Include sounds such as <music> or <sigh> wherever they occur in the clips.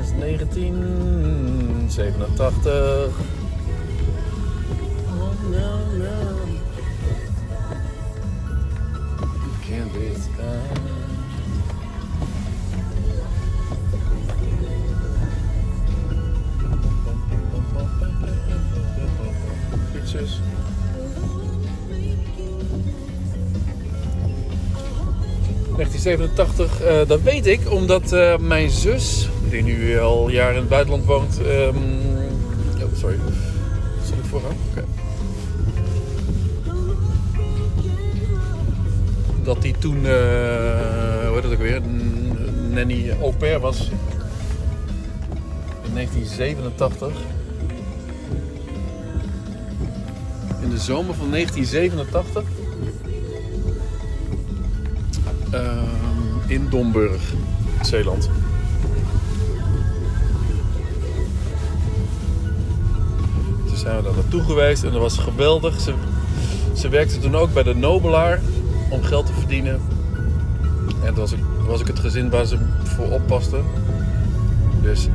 is 1987. Oh no, no. Can't be stand. Fietsers. ...1987, eh, dat weet ik omdat eh, mijn zus, die nu al jaren in het buitenland woont... ehm, oh, sorry. Zal ik voorgaan? Oké. Dat die toen, eh hoe heet dat ook weer, nanny au pair was. In 1987. In de zomer van 1987. Ehm, in Domburg, Zeeland. Zijn we daar naartoe geweest en dat was geweldig. Ze, ze werkte toen ook bij de Nobelaar om geld te verdienen. En toen was ik, was ik het gezin waar ze voor oppaste. Dus,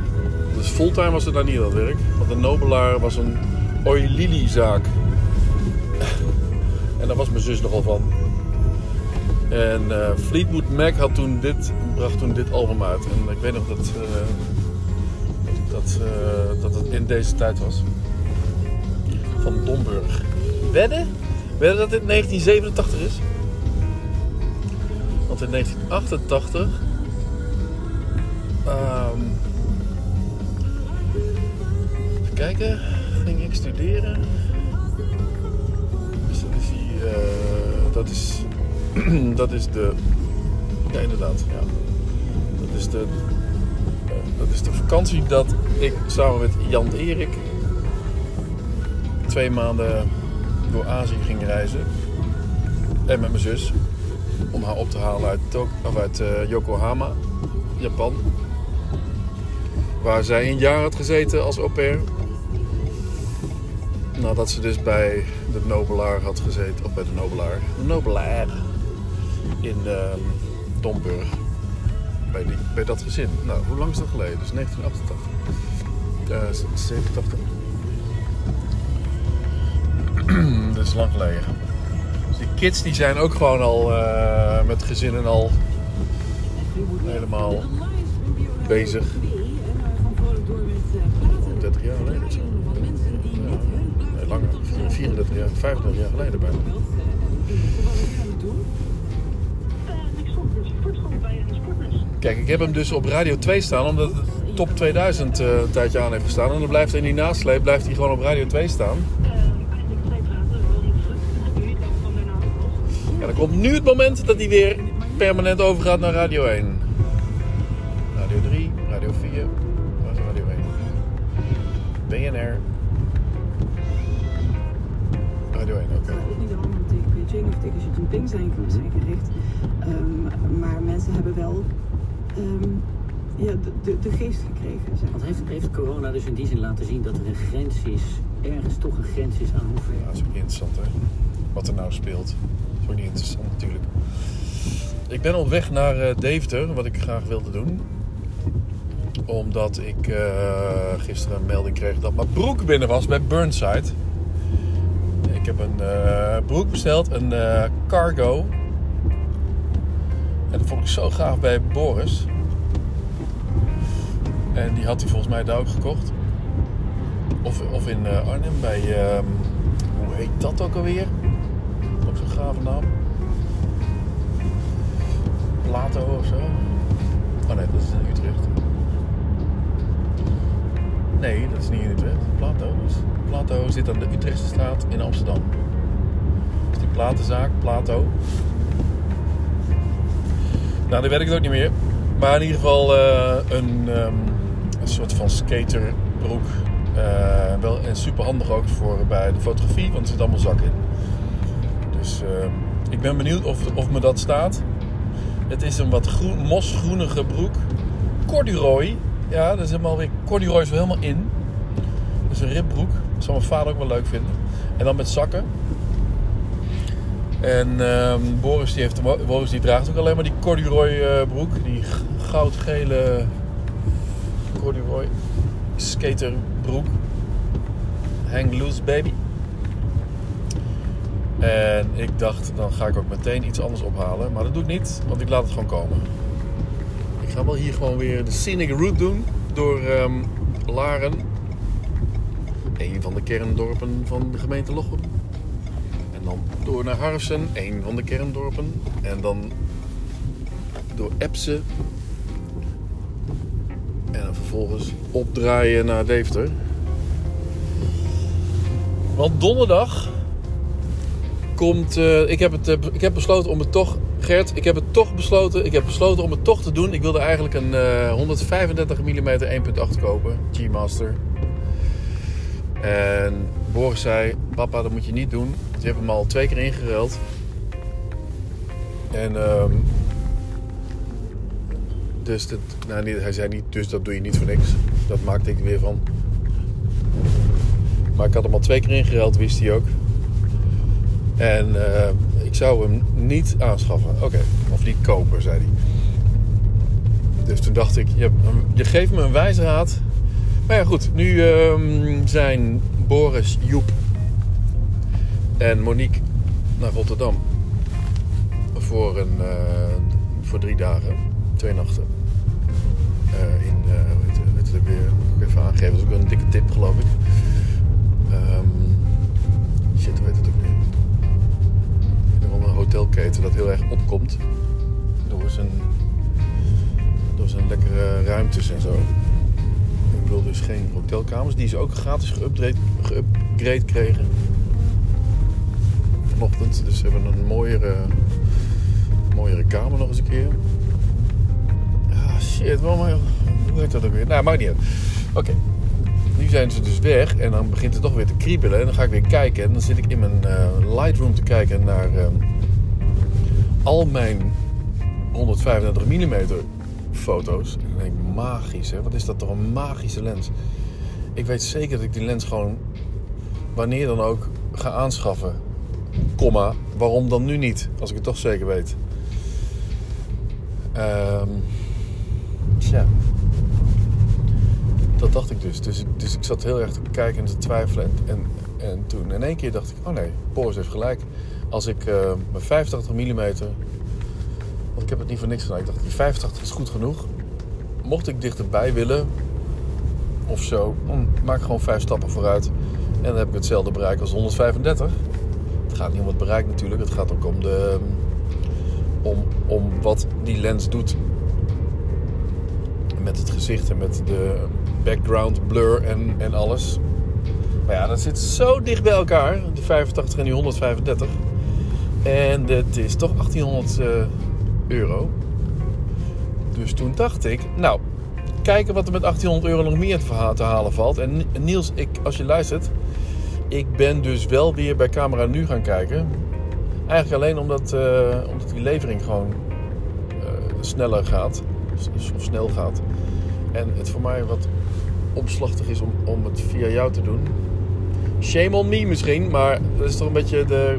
dus fulltime was ze daar niet aan het werk. Want de Nobelaar was een oilili-zaak. en daar was mijn zus nogal van. En eh, Fleetwood Mac had toen dit, bracht toen dit album uit. En ik weet nog dat, eh, dat, eh, dat het in deze tijd was. Van Domburg. Wedden? Wedden dat dit 1987 is? Want in 1988... ehm, even kijken. Ging ik studeren. Dus dat is die... eh, dat is... <clears throat> dat is de... Ja, inderdaad. Ja. Dat is de... eh, dat is de vakantie dat ik samen met Jan Erik twee maanden door Azië ging reizen. En met mijn zus. Om haar op te halen uit, Tok of uit eh, Yokohama, Japan. Waar zij een jaar had gezeten als au pair. Nadat ze dus bij de Nobelaar had gezeten. Of bij de Nobelaar. Nobelaar. In ehm, Domburg. Bij, die, bij dat gezin. Nou, hoe lang is dat geleden? Dus 1988. Eh, 87. Lang geleden. Dus die kids die zijn ook gewoon al eh, met gezinnen al helemaal bezig. 30 jaar geleden of zo. Ja, nee, langer. 34 jaar, 35 jaar geleden bijna. Kijk, ik heb hem dus op Radio 2 staan omdat het top 2000 eh, een tijdje aan heeft gestaan. En dan blijft hij in die nasleep blijft hij gewoon op Radio 2 staan. Ja, dan komt nu het moment dat hij weer permanent overgaat naar Radio 1. Radio 3, Radio 4, waar is Radio 1? BNR. Radio 1, oké. ook niet allemaal tegen Beijing of tegen Xi Jinping zijn, zijn gericht. Ehm, maar mensen hebben wel ehm, ja, de, de, de geest gekregen. Zeg. Want heeft, heeft corona dus in die zin laten zien dat er een grens is, ergens toch een grens is aan hoe ver. Ja, dat is ook interessant, hè? Wat er nou speelt. Ik ben op weg naar eh, Deventer, wat ik graag wilde doen. Omdat ik eh, gisteren een melding kreeg dat mijn broek binnen was bij Burnside. Ik heb een eh, broek besteld, een cargo. En dat vond ik zo gaaf bij Boris. En die had hij volgens mij daar ook gekocht. Of, of in Arnhem bij, ehm, hoe heet dat ook alweer? Gave naam. Plato of zo. Oh nee, dat is in Utrecht. Nee, dat is niet in Utrecht. Plato. Plato zit aan de Utrechtse straat in Amsterdam. Dus die platenzaak, Plato. Nou, die het ook niet meer. Maar in ieder geval eh, een, ehm, een soort van skaterbroek. Eh, wel, en super handig ook voor bij de fotografie, want er zit allemaal zak in. Dus eh, ik ben benieuwd of, of me dat staat. Het is een wat groen, mosgroenige broek. Corduroy. Ja, dat is helemaal weer. Corduroy is wel helemaal in. Is een ribbroek. Dat zal mijn vader ook wel leuk vinden. En dan met zakken. En ehm, Boris, die heeft, Boris die draagt ook alleen maar die corduroy eh, broek. Die goudgele corduroy skaterbroek. Hang loose baby. En ik dacht, dan ga ik ook meteen iets anders ophalen. Maar dat doe ik niet, want ik laat het gewoon komen. Ik ga wel hier gewoon weer de scenic route doen. Door ehm, Laren. Een van de kerndorpen van de gemeente Lochem. En dan door naar Harsen, een van de kerndorpen. En dan door Epse. En dan vervolgens opdraaien naar Deventer. Want donderdag komt. eh, ik, heb het, eh, ik heb besloten om het toch. Gert, ik heb het toch besloten. Ik heb besloten om het toch te doen. Ik wilde eigenlijk een eh, 135 mm 1.8 kopen. G-Master. En Boris zei: Papa, dat moet je niet doen. Je hebt hem al twee keer ingeruild. En. ehm, dus dat, nou, nee, hij zei niet, dus dat doe je niet voor niks. Dat maakte ik er weer van. Maar ik had hem al twee keer ingeruild, wist hij ook. En eh, ik zou hem niet aanschaffen. Oké, of niet kopen, zei hij. Dus toen dacht ik, je, je geeft me een wijze raad. Maar ja, goed. Nu ehm, zijn Boris, Joep en Monique naar Rotterdam. Voor, een, eh, voor drie dagen, twee nachten. Eh, in, hoe heet, het weer? Moet ik even aangeven. Dat is ook een dikke tip, geloof ik. Ehm, shit, hotelketen dat heel erg opkomt. Door zijn, door zijn lekkere ruimtes en zo. Ik bedoel dus geen hotelkamers. Die ze ook gratis geüpgrade kregen. Vanochtend. Dus ze hebben een mooiere, mooiere kamer nog eens een keer. Ah, shit, waarom, hoe heet dat ook weer? Nou, maakt niet uit. Oké. Nu zijn ze dus weg en dan begint het toch weer te kriebelen. En dan ga ik weer kijken. En dan zit ik in mijn eh, Lightroom te kijken naar ehm, al mijn 135 mm foto's. En dan denk ik, magisch hè. Wat is dat toch een magische lens. Ik weet zeker dat ik die lens gewoon wanneer dan ook ga aanschaffen. Komma, waarom dan nu niet? Als ik het toch zeker weet. Ehm tja. Dat dacht ik dus. dus. Dus ik zat heel erg te kijken en te twijfelen. En, en, en toen in één keer dacht ik, oh nee, Boris heeft gelijk. Als ik eh, mijn 85 mm... Want ik heb het niet voor niks gedaan. Ik dacht, die 85 is goed genoeg. Mocht ik dichterbij willen... Of zo, dan maak gewoon vijf stappen vooruit. En dan heb ik hetzelfde bereik als 135. Het gaat niet om het bereik natuurlijk. Het gaat ook om, de, om, om wat die lens doet met het gezicht en met de background blur en, en alles. Maar ja, dat zit zo dicht bij elkaar, die 85 en die 135. En het is toch 1800 eh, euro. Dus toen dacht ik, nou, kijken wat er met 1800 euro nog meer te halen valt. En Niels, ik, als je luistert, ik ben dus wel weer bij Camera Nu gaan kijken. Eigenlijk alleen omdat, eh, omdat die levering gewoon eh, sneller gaat. Of snel gaat. En het voor mij wat omslachtig is om, om het via jou te doen. Shame on me misschien, maar dat is toch een beetje de...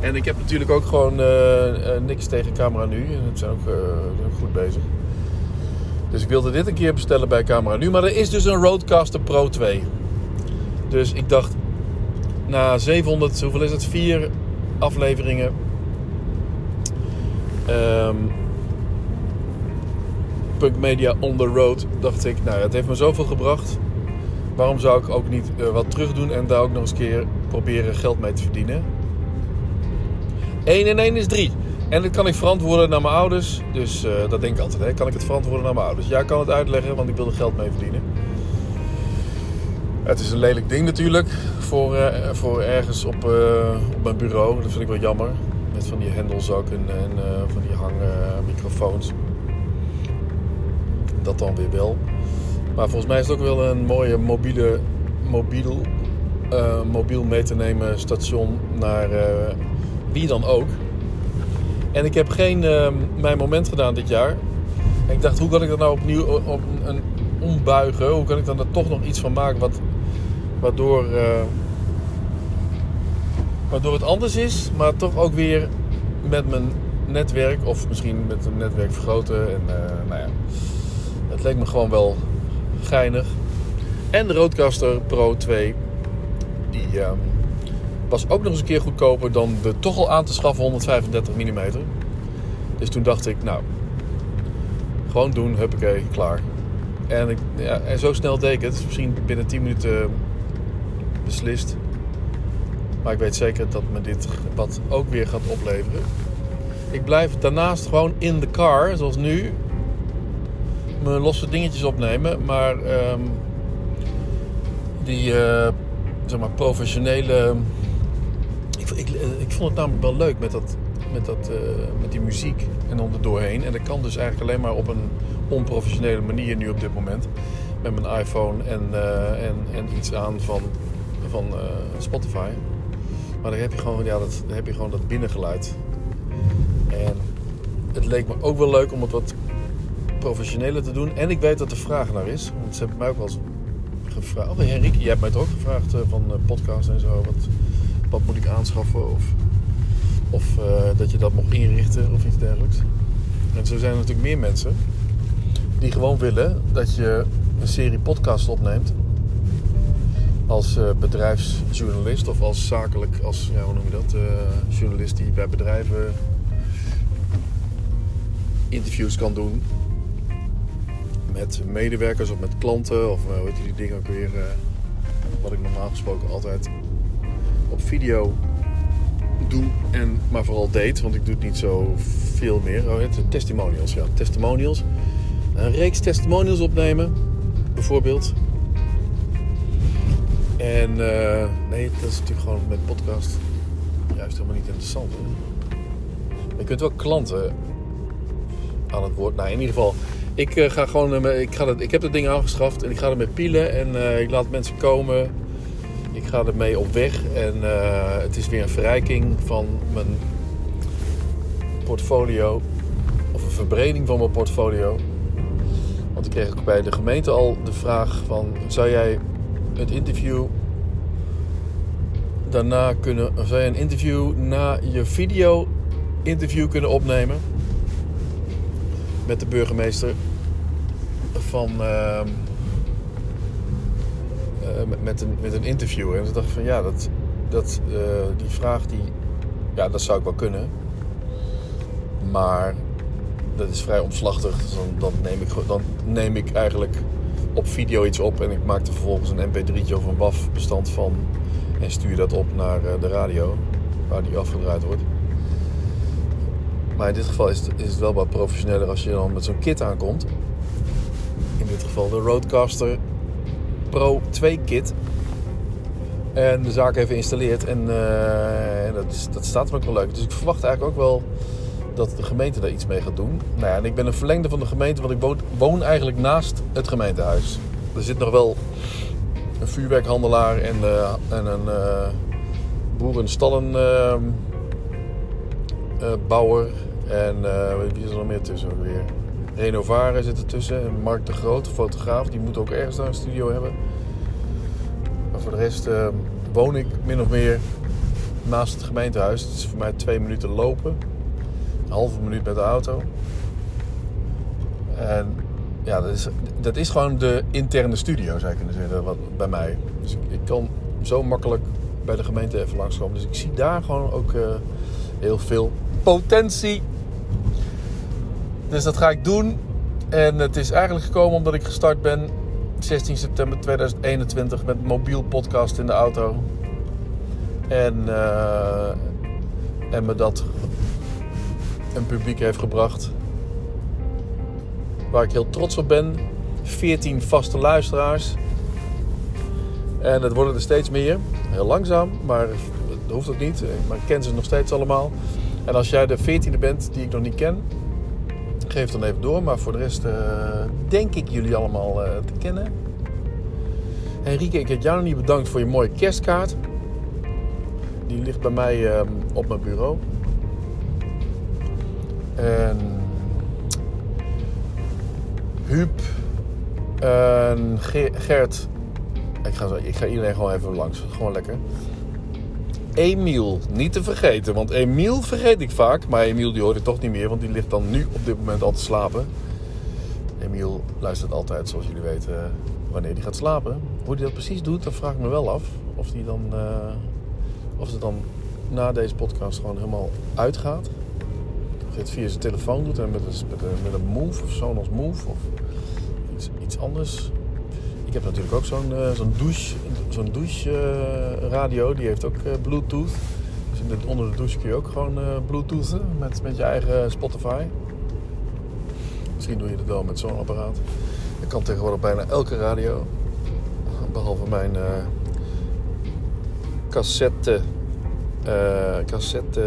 En ik heb natuurlijk ook gewoon eh, eh, niks tegen camera nu. En het zijn ook, eh, zijn ook goed bezig. Dus ik wilde dit een keer bestellen bij Camera Nu. Maar er is dus een Roadcaster Pro 2. Dus ik dacht, na 700, hoeveel is het? Vier afleveringen. Ehm Punk Media on the road. Dacht ik, nou het heeft me zoveel gebracht. Waarom zou ik ook niet wat terug doen en daar ook nog eens een keer proberen geld mee te verdienen? 1 en 1 is 3. En dat kan ik verantwoorden naar mijn ouders. Dus eh, dat denk ik altijd. Hè? Kan ik het verantwoorden naar mijn ouders? Ja, ik kan het uitleggen, want ik wil er geld mee verdienen. Het is een lelijk ding natuurlijk. Voor, eh, voor ergens op, eh, op mijn bureau. Dat vind ik wel jammer. Met van die hendels ook en, en van die hangmicrofoons. Dat dan weer wel. Maar volgens mij is het ook wel een mooie mobiele, mobiel, mobiel mee te nemen station naar wie dan ook. En ik heb geen eh, mijn moment gedaan dit jaar. En ik dacht, hoe kan ik dat nou opnieuw op een ombuigen? Hoe kan ik dan er toch nog iets van maken wat, waardoor, eh, waardoor het anders is, maar toch ook weer met mijn netwerk of misschien met een netwerk vergroten. En, eh, nou ja, het leek me gewoon wel geinig. En de Rodecaster Pro 2, die ehm, was ook nog eens een keer goedkoper dan de toch al aan te schaffen 135 mm. Dus toen dacht ik, nou, gewoon doen, huppakee, klaar. En, ik, ja, en zo snel deed ik het. Misschien binnen 10 minuten beslist. Maar ik weet zeker dat me dit wat ook weer gaat opleveren. Ik blijf daarnaast gewoon in de car, zoals nu, mijn losse dingetjes opnemen. Maar ehm, die eh, zeg maar professionele. Ik, ik, vond het namelijk wel leuk met, dat, met, dat, eh, met die muziek en dan er doorheen. En dat kan dus eigenlijk alleen maar op een onprofessionele manier nu op dit moment. Met mijn iPhone en, eh, en, en iets aan van, van Spotify. Maar dan heb je gewoon, ja, dat, heb je gewoon dat binnengeluid. En het leek me ook wel leuk om het wat professioneler te doen. En ik weet dat er vraag naar is. Want ze hebben mij ook wel eens gevraagd. Oh, Henrike, jij hebt mij het ook gevraagd van podcast en zo. Wat, wat moet ik aanschaffen? Of, of uh, dat je dat mocht inrichten of iets dergelijks. En zo zijn er natuurlijk meer mensen die gewoon willen dat je een serie podcast opneemt. Als bedrijfsjournalist of als zakelijk, als, ja, hoe noem je dat? journalist die bij bedrijven interviews kan doen met medewerkers of met klanten of hoe heet die dingen ook weer. Wat ik normaal gesproken altijd op video doe en maar vooral deed, want ik doe het niet zo veel meer. Oh, het testimonials, ja, testimonials. Een reeks testimonials opnemen, bijvoorbeeld. En uh, nee, dat is natuurlijk gewoon met podcast juist helemaal niet interessant. Hè? Je kunt wel klanten aan het woord. Nou, in ieder geval, ik, uh, ga gewoon, uh, ik, ga het, ik heb het ding aangeschaft en ik ga ermee pielen en ik laat mensen komen. Ik ga ermee op weg en het is weer een verrijking van mijn portfolio. Of een verbreding van mijn portfolio. Want ik kreeg ook bij de gemeente al de vraag van... Zou jij het interview daarna kunnen... Zou jij een interview na je video interview kunnen opnemen? met de burgemeester van. Uh, met, een, met een interview. En toen dacht ik van ja, dat, dat, uh, die vraag die. Ja, dat zou ik wel kunnen. Maar dat is vrij omslachtig. Dus dan, dan, neem ik, dan neem ik eigenlijk op video iets op en ik maak er vervolgens een mp3'tje of een WAF bestand van. En stuur dat op naar de radio, waar die afgedraaid wordt. Maar in dit geval is het, is het wel wat professioneler als je dan met zo'n kit aankomt. In dit geval de Roadcaster Pro 2 kit. En de zaak even installeerd. En, uh, en dat, dat staat me ook wel leuk. Dus ik verwacht eigenlijk ook wel dat de gemeente daar iets mee gaat doen. Nou ja, en ik ben een verlengde van de gemeente, want ik woon, eigenlijk naast het gemeentehuis. Er zit nog wel een vuurwerkhandelaar en, uh, en een uh, boerenstallenbouwer. En uh, wie is er nog meer tussen weer? Renovare zit er tussen. En Mark de Groot, fotograaf, die moet ook ergens een studio hebben. Maar voor de rest uh, woon ik min of meer naast het gemeentehuis. Het is voor mij twee minuten lopen. Een halve minuut met de auto. En ja, dat is, dat is gewoon de interne studio, zou je kunnen zeggen, wat, bij mij. Dus ik, ik, kan zo makkelijk bij de gemeente even langskomen. Dus ik zie daar gewoon ook uh, heel veel potentie. Dus dat ga ik doen. En het is eigenlijk gekomen omdat ik gestart ben 16 september 2021 met mobiel podcast in de auto. En, uh, en me dat een publiek heeft gebracht. Waar ik heel trots op ben. 14 vaste luisteraars. En het worden er steeds meer. Heel langzaam, maar dat hoeft ook niet. Maar ik ken ze nog steeds allemaal. En als jij de 14e bent die ik nog niet ken, geef dan even door. Maar voor de rest uh, denk ik jullie allemaal uh, te kennen. Henrike, ik heb jou nog niet bedankt voor je mooie kerstkaart. Die ligt bij mij uh, op mijn bureau. En Huub en Gert. Ik ga, ik ga iedereen gewoon even langs. Gewoon lekker. Emiel, niet te vergeten. Want Emiel vergeet ik vaak. Maar Emiel die hoort ik toch niet meer. Want die ligt dan nu op dit moment al te slapen. Emiel luistert altijd, zoals jullie weten, wanneer hij gaat slapen. Hoe hij dat precies doet, dat vraag ik me wel af. Of hij dan, eh, of het dan na deze podcast gewoon helemaal uitgaat. Of hij het via zijn telefoon doet en met een, met een, move of Sonos move of iets, iets anders. Ik heb natuurlijk ook zo'n eh, zo'n douche, zo'n douche eh, radio. Die heeft ook eh, Bluetooth. Dus in de- onder de douche kun je ook gewoon Bluetoothen met, met je eigen Spotify. Misschien doe je dat wel met zo'n apparaat. Dat kan tegenwoordig bijna elke radio. Behalve mijn cassette. eh, cassette.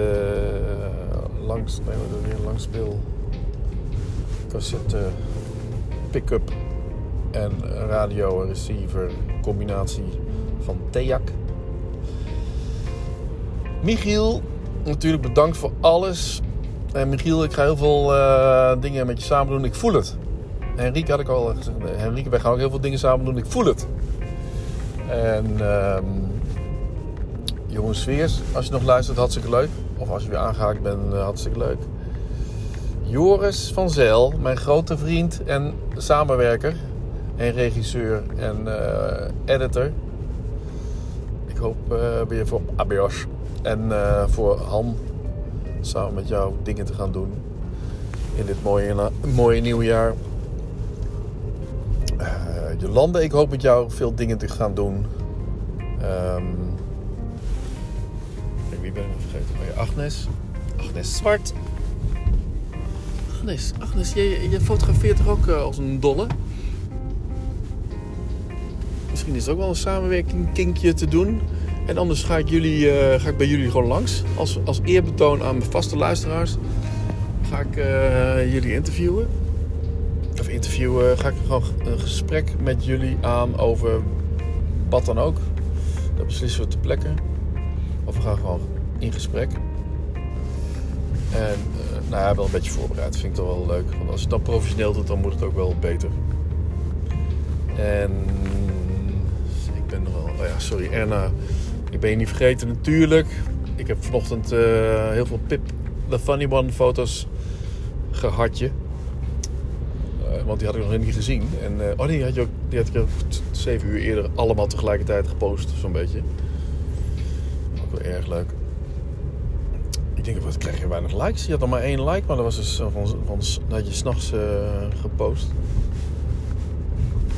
langs. Nee, wat weer? Langspeel. Cassette. Pick-up. En radio receiver. Combinatie van TEAC. Michiel, natuurlijk bedankt voor alles. En Michiel, ik ga heel veel eh, dingen met je samen doen. Ik voel het. Henrike had ik al gezegd. Henrike, wij gaan ook heel veel dingen samen doen. Ik voel het. En ehm Sveers, als je nog luistert, hartstikke leuk. Of als je weer aangehaakt bent, eh, hartstikke leuk. Joris van Zijl, mijn grote vriend en samenwerker. En regisseur en eh, editor. Ik hoop eh, weer voor ABOS en eh, voor Han samen met jou dingen te gaan doen in dit mooie, mooie nieuwe jaar. Eh, Jolande, ik hoop met jou veel dingen te gaan doen. Ehm, en wie ben ik vergeten? Oh ja, Agnes. Agnes Zwart. Agnes, Agnes je, je fotografeert toch ook eh, als een dolle? Misschien is ook wel een samenwerking kinkje te doen. En anders ga ik, jullie, eh, ga ik bij jullie gewoon langs. Als, als eerbetoon aan mijn vaste luisteraars. Ga ik eh, jullie interviewen. Of interviewen. Ga ik gewoon een gesprek met jullie aan over wat dan ook. Dat beslissen we ter plekke. Of we gaan gewoon in gesprek. En eh, nou ja, wel een beetje voorbereid. Vind ik toch wel leuk. Want als je dan professioneel doet, dan moet het ook wel beter. En Oh ja, sorry Erna. Ik ben je niet vergeten natuurlijk. Ik heb vanochtend eh, heel veel Pip the Funny One foto's gehartje. Eh, want die had ik nog niet gezien. En, eh, oh, die had, je ook, die had ik ook zeven uur eerder allemaal tegelijkertijd gepost, zo'n beetje. Ook wel erg leuk. Ik denk, wat krijg je weinig likes? Je had nog maar één like, maar dat was dus van, van, dat je s'nachts gepost.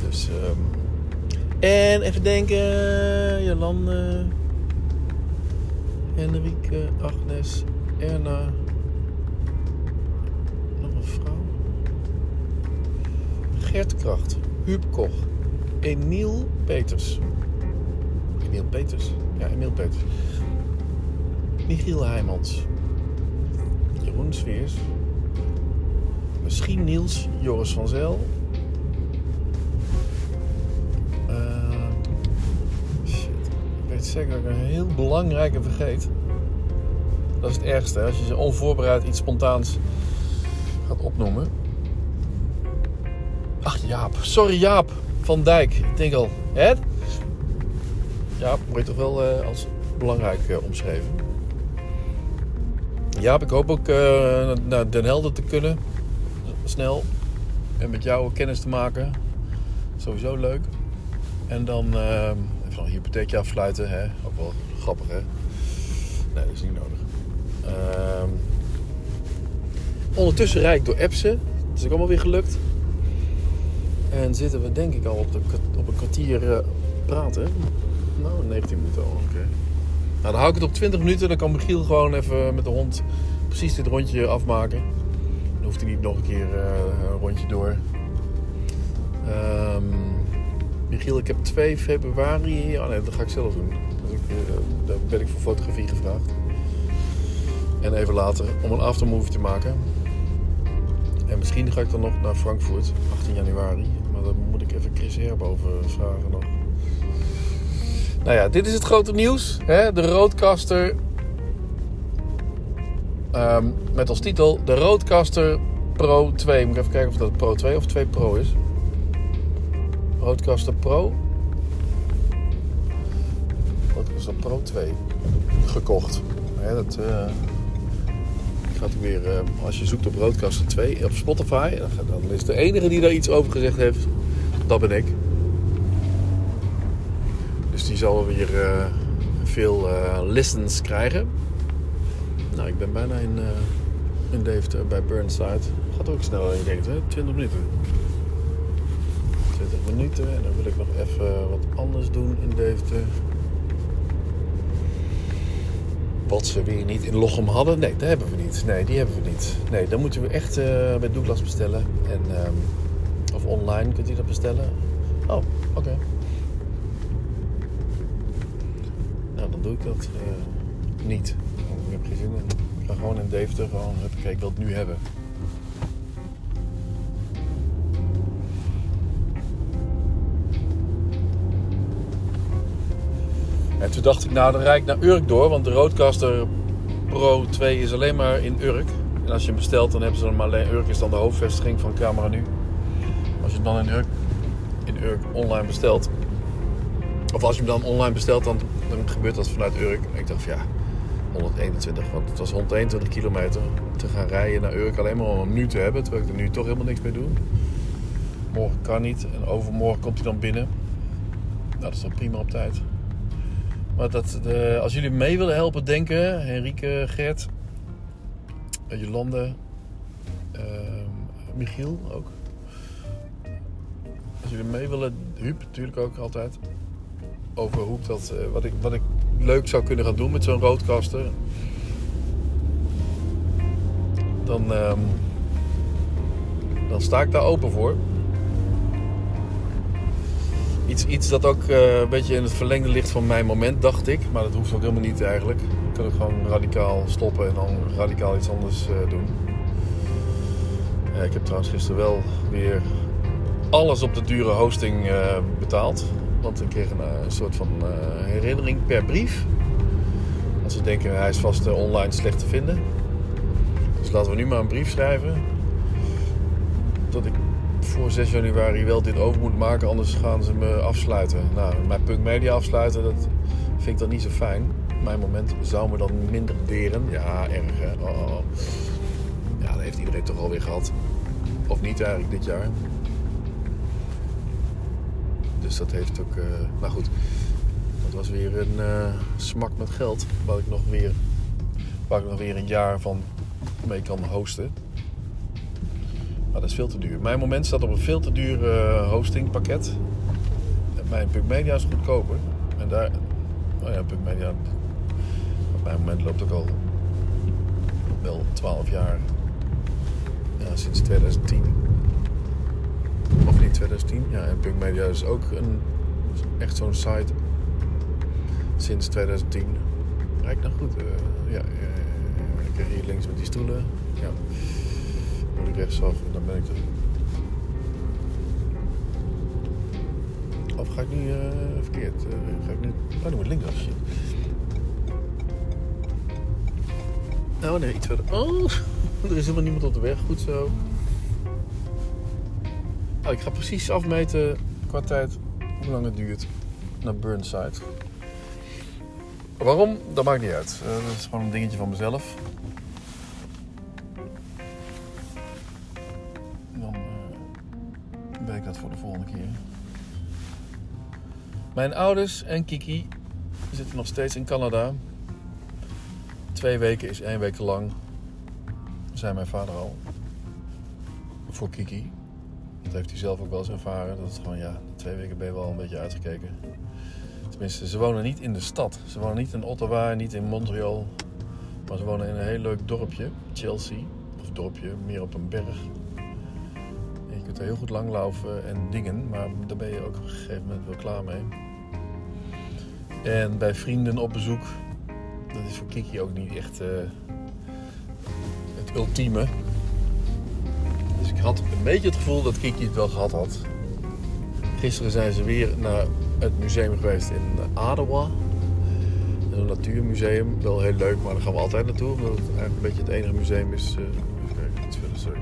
Dus, ehm, en even denken, Jolande, Henrike, Agnes, Erna, nog een vrouw. Gert Kracht, Huub Koch, Emiel Peters. Emiel Peters? Ja, Emiel Peters. Michiel Heijmans. Jeroen Sveers. Misschien Niels Joris van Zijl. Ik zeker dat ik een heel belangrijke vergeet. Dat is het ergste, als je zo onvoorbereid iets spontaans gaat opnoemen. Ach, Jaap. Sorry, Jaap van Dijk. Ik denk al, hè? Jaap wordt toch wel eh, als belangrijk eh, omschreven. Jaap, ik hoop ook eh, naar Den Helder te kunnen. Snel. En met jou kennis te maken. Sowieso leuk. En dan een hypotheekje afsluiten. Hè? Ook wel grappig, hè? Nee, dat is niet nodig. Ehm, ondertussen rijd ik door Epsen. Dat is ook allemaal weer gelukt. En zitten we denk ik al op, op een kwartier eh, praten. Nou, 19 minuten al, oké. Nou, dan hou ik het op 20 minuten. Dan kan Michiel gewoon even met de hond precies dit rondje afmaken. Dan hoeft hij niet nog een keer eh, een rondje door. Ehm, Michiel, ik heb 2 februari. Oh nee, dat ga ik zelf doen. Dus ik, eh, daar ben ik voor fotografie gevraagd. En even later om een aftermovie te maken. En misschien ga ik dan nog naar Frankfurt, 18 januari. Maar dan moet ik even Chris Herboven vragen nog. Nou ja, dit is het grote nieuws. Hè? De Roadcaster. ehm, met als titel de Roadcaster Pro 2. Moet ik even kijken of dat Pro 2 of 2 Pro is. Roadcaster Pro. Roadcaster Pro 2. Gekocht. Hè, dat, eh, gaat weer, eh, als je zoekt op Roadcaster 2 op Spotify, dan, is de enige die daar iets over gezegd heeft, dat ben ik. Dus die zal weer eh, veel listens krijgen. Nou, ik ben bijna in, in Deventer bij Burnside. Gaat ook dan je denkt, hè? 20 minuten. 20 minuten en dan wil ik nog even wat anders doen in Deventer. Wat ze weer niet in Lochem hadden. Nee, dat hebben we niet. Nee, die hebben we niet. Nee, dan moeten we echt eh, bij Douglas bestellen. En, ehm, of online kunt u dat bestellen. Oh, oké. Nou, dan doe ik dat eh, niet. Ik heb geen zin in. Ik ga gewoon in Deventer gewoon, ik wil het nu hebben. En toen dacht ik, nou dan rijd ik naar Urk door, want de Roadcaster Pro 2 is alleen maar in Urk. En als je hem bestelt, dan hebben ze hem alleen. Urk is dan de hoofdvestiging van Camera Nu. Als je hem dan in Urk, in Urk online bestelt, of als je hem dan online bestelt, dan, dan gebeurt dat vanuit Urk. En ik dacht, ja, 121, want het was 121 kilometer te gaan rijden naar Urk alleen maar om hem nu te hebben, terwijl ik er nu toch helemaal niks mee doe. Morgen kan niet en overmorgen komt hij dan binnen. Nou, dat is dan prima op tijd. Maar dat, als jullie mee willen helpen denken, Henrike, Gert, eh, Jolande, ehm, Michiel ook. Als jullie mee willen, Huub natuurlijk ook altijd. Over hoe ik dat, eh, wat, ik, wat ik leuk zou kunnen gaan doen met zo'n roadcaster. Dan, ehm, dan sta ik daar open voor. Iets, iets dat ook eh, een beetje in het verlengde ligt van mijn moment, dacht ik. Maar dat hoeft ook helemaal niet eigenlijk. Ik kan ook gewoon radicaal stoppen en dan radicaal iets anders eh, doen. Eh, ik heb trouwens gisteren wel weer alles op de dure hosting betaald. Want ik kreeg een, een soort van herinnering per brief. Als ze denken hij is vast online slecht te vinden. Dus laten we nu maar een brief schrijven. Dat ik voor 6 januari wel dit over moet maken, anders gaan ze me afsluiten. Nou, mijn Punk Media afsluiten, dat vind ik dan niet zo fijn. Mijn moment zou me dan minder deren. Ja, erg hè. Oh, oh, oh. Ja, dat heeft iedereen toch alweer gehad. Of niet eigenlijk dit jaar. Dus dat heeft ook... eh, nou goed, dat was weer een eh, smak met geld. Waar ik nog weer, waar ik nog weer een jaar van mee kan hosten. Maar dat is veel te duur. Mijn moment staat op een veel te duur eh, hostingpakket. Mijn Punk Media is goedkoper. En daar... Oh ja, Punk Media... Op mijn moment loopt ook al wel 12 jaar. Ja, sinds 2010. Of niet 2010? Ja, en Punk Media is ook een, echt zo'n site sinds 2010. Rijdt nou goed. eh, ja, eh, ik krijg hier links met die stoelen. Ja. Moet ik rechtsaf en dan ben ik er. Of ga ik nu eh, verkeerd? eh, ga ik nu... Oh, dan moet. Shit. Oh nee, iets verder. Oh, <laughs> er is helemaal niemand op de weg. Goed zo. Oh, ik ga precies afmeten qua tijd hoe lang het duurt naar Burnside. Waarom? Dat maakt niet uit. Eh, dat is gewoon een dingetje van mezelf. Mijn ouders en Kiki zitten nog steeds in Canada. Twee weken is één week lang. Zei mijn vader al. Voor Kiki. Dat heeft hij zelf ook wel eens ervaren. Dat het gewoon, ja, twee weken ben je wel een beetje uitgekeken. Tenminste, ze wonen niet in de stad. Ze wonen niet in Ottawa, niet in Montreal. Maar ze wonen in een heel leuk dorpje, Chelsea. Of dorpje, meer op een berg. Je kunt er heel goed langlaufen en dingen. Maar daar ben je ook op een gegeven moment wel klaar mee. En bij vrienden op bezoek. Dat is voor Kiki ook niet echt eh, het ultieme. Dus ik had een beetje het gevoel dat Kiki het wel gehad had. Gisteren zijn ze weer naar het museum geweest in Ottawa. Een natuurmuseum. Wel heel leuk, maar daar gaan we altijd naartoe. Omdat het eigenlijk een beetje het enige museum is. eh, even kijken, iets verder, sorry.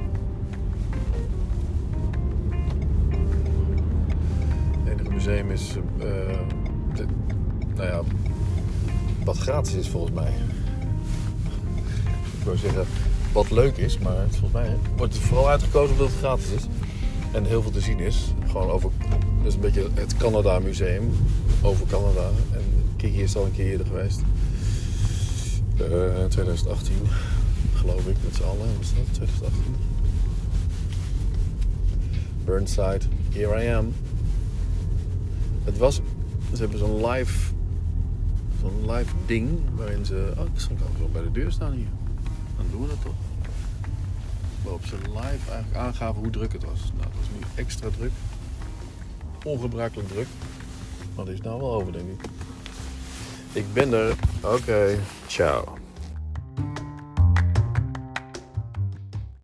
Het enige museum is. eh, nou ja, wat gratis is volgens mij. Ik wou zeggen, wat leuk is, maar volgens mij wordt het vooral uitgekozen omdat het gratis is. En heel veel te zien is. Gewoon over, dus een beetje het Canada Museum over Canada. En Kiki is al een keer eerder geweest. Eh 2018, geloof ik, met z'n allen. Was dat 2018? Burnside, here I am. Het was, ze hebben zo'n live, zo'n live ding waarin ze, oh, ik kan gewoon bij de deur staan hier. Dan doen we dat toch? Waarop ze live eigenlijk aangaven hoe druk het was. Nou, het was nu extra druk. Ongebruikelijk druk. Maar dat is nou wel over, denk ik. Ik ben er. Oké, ciao.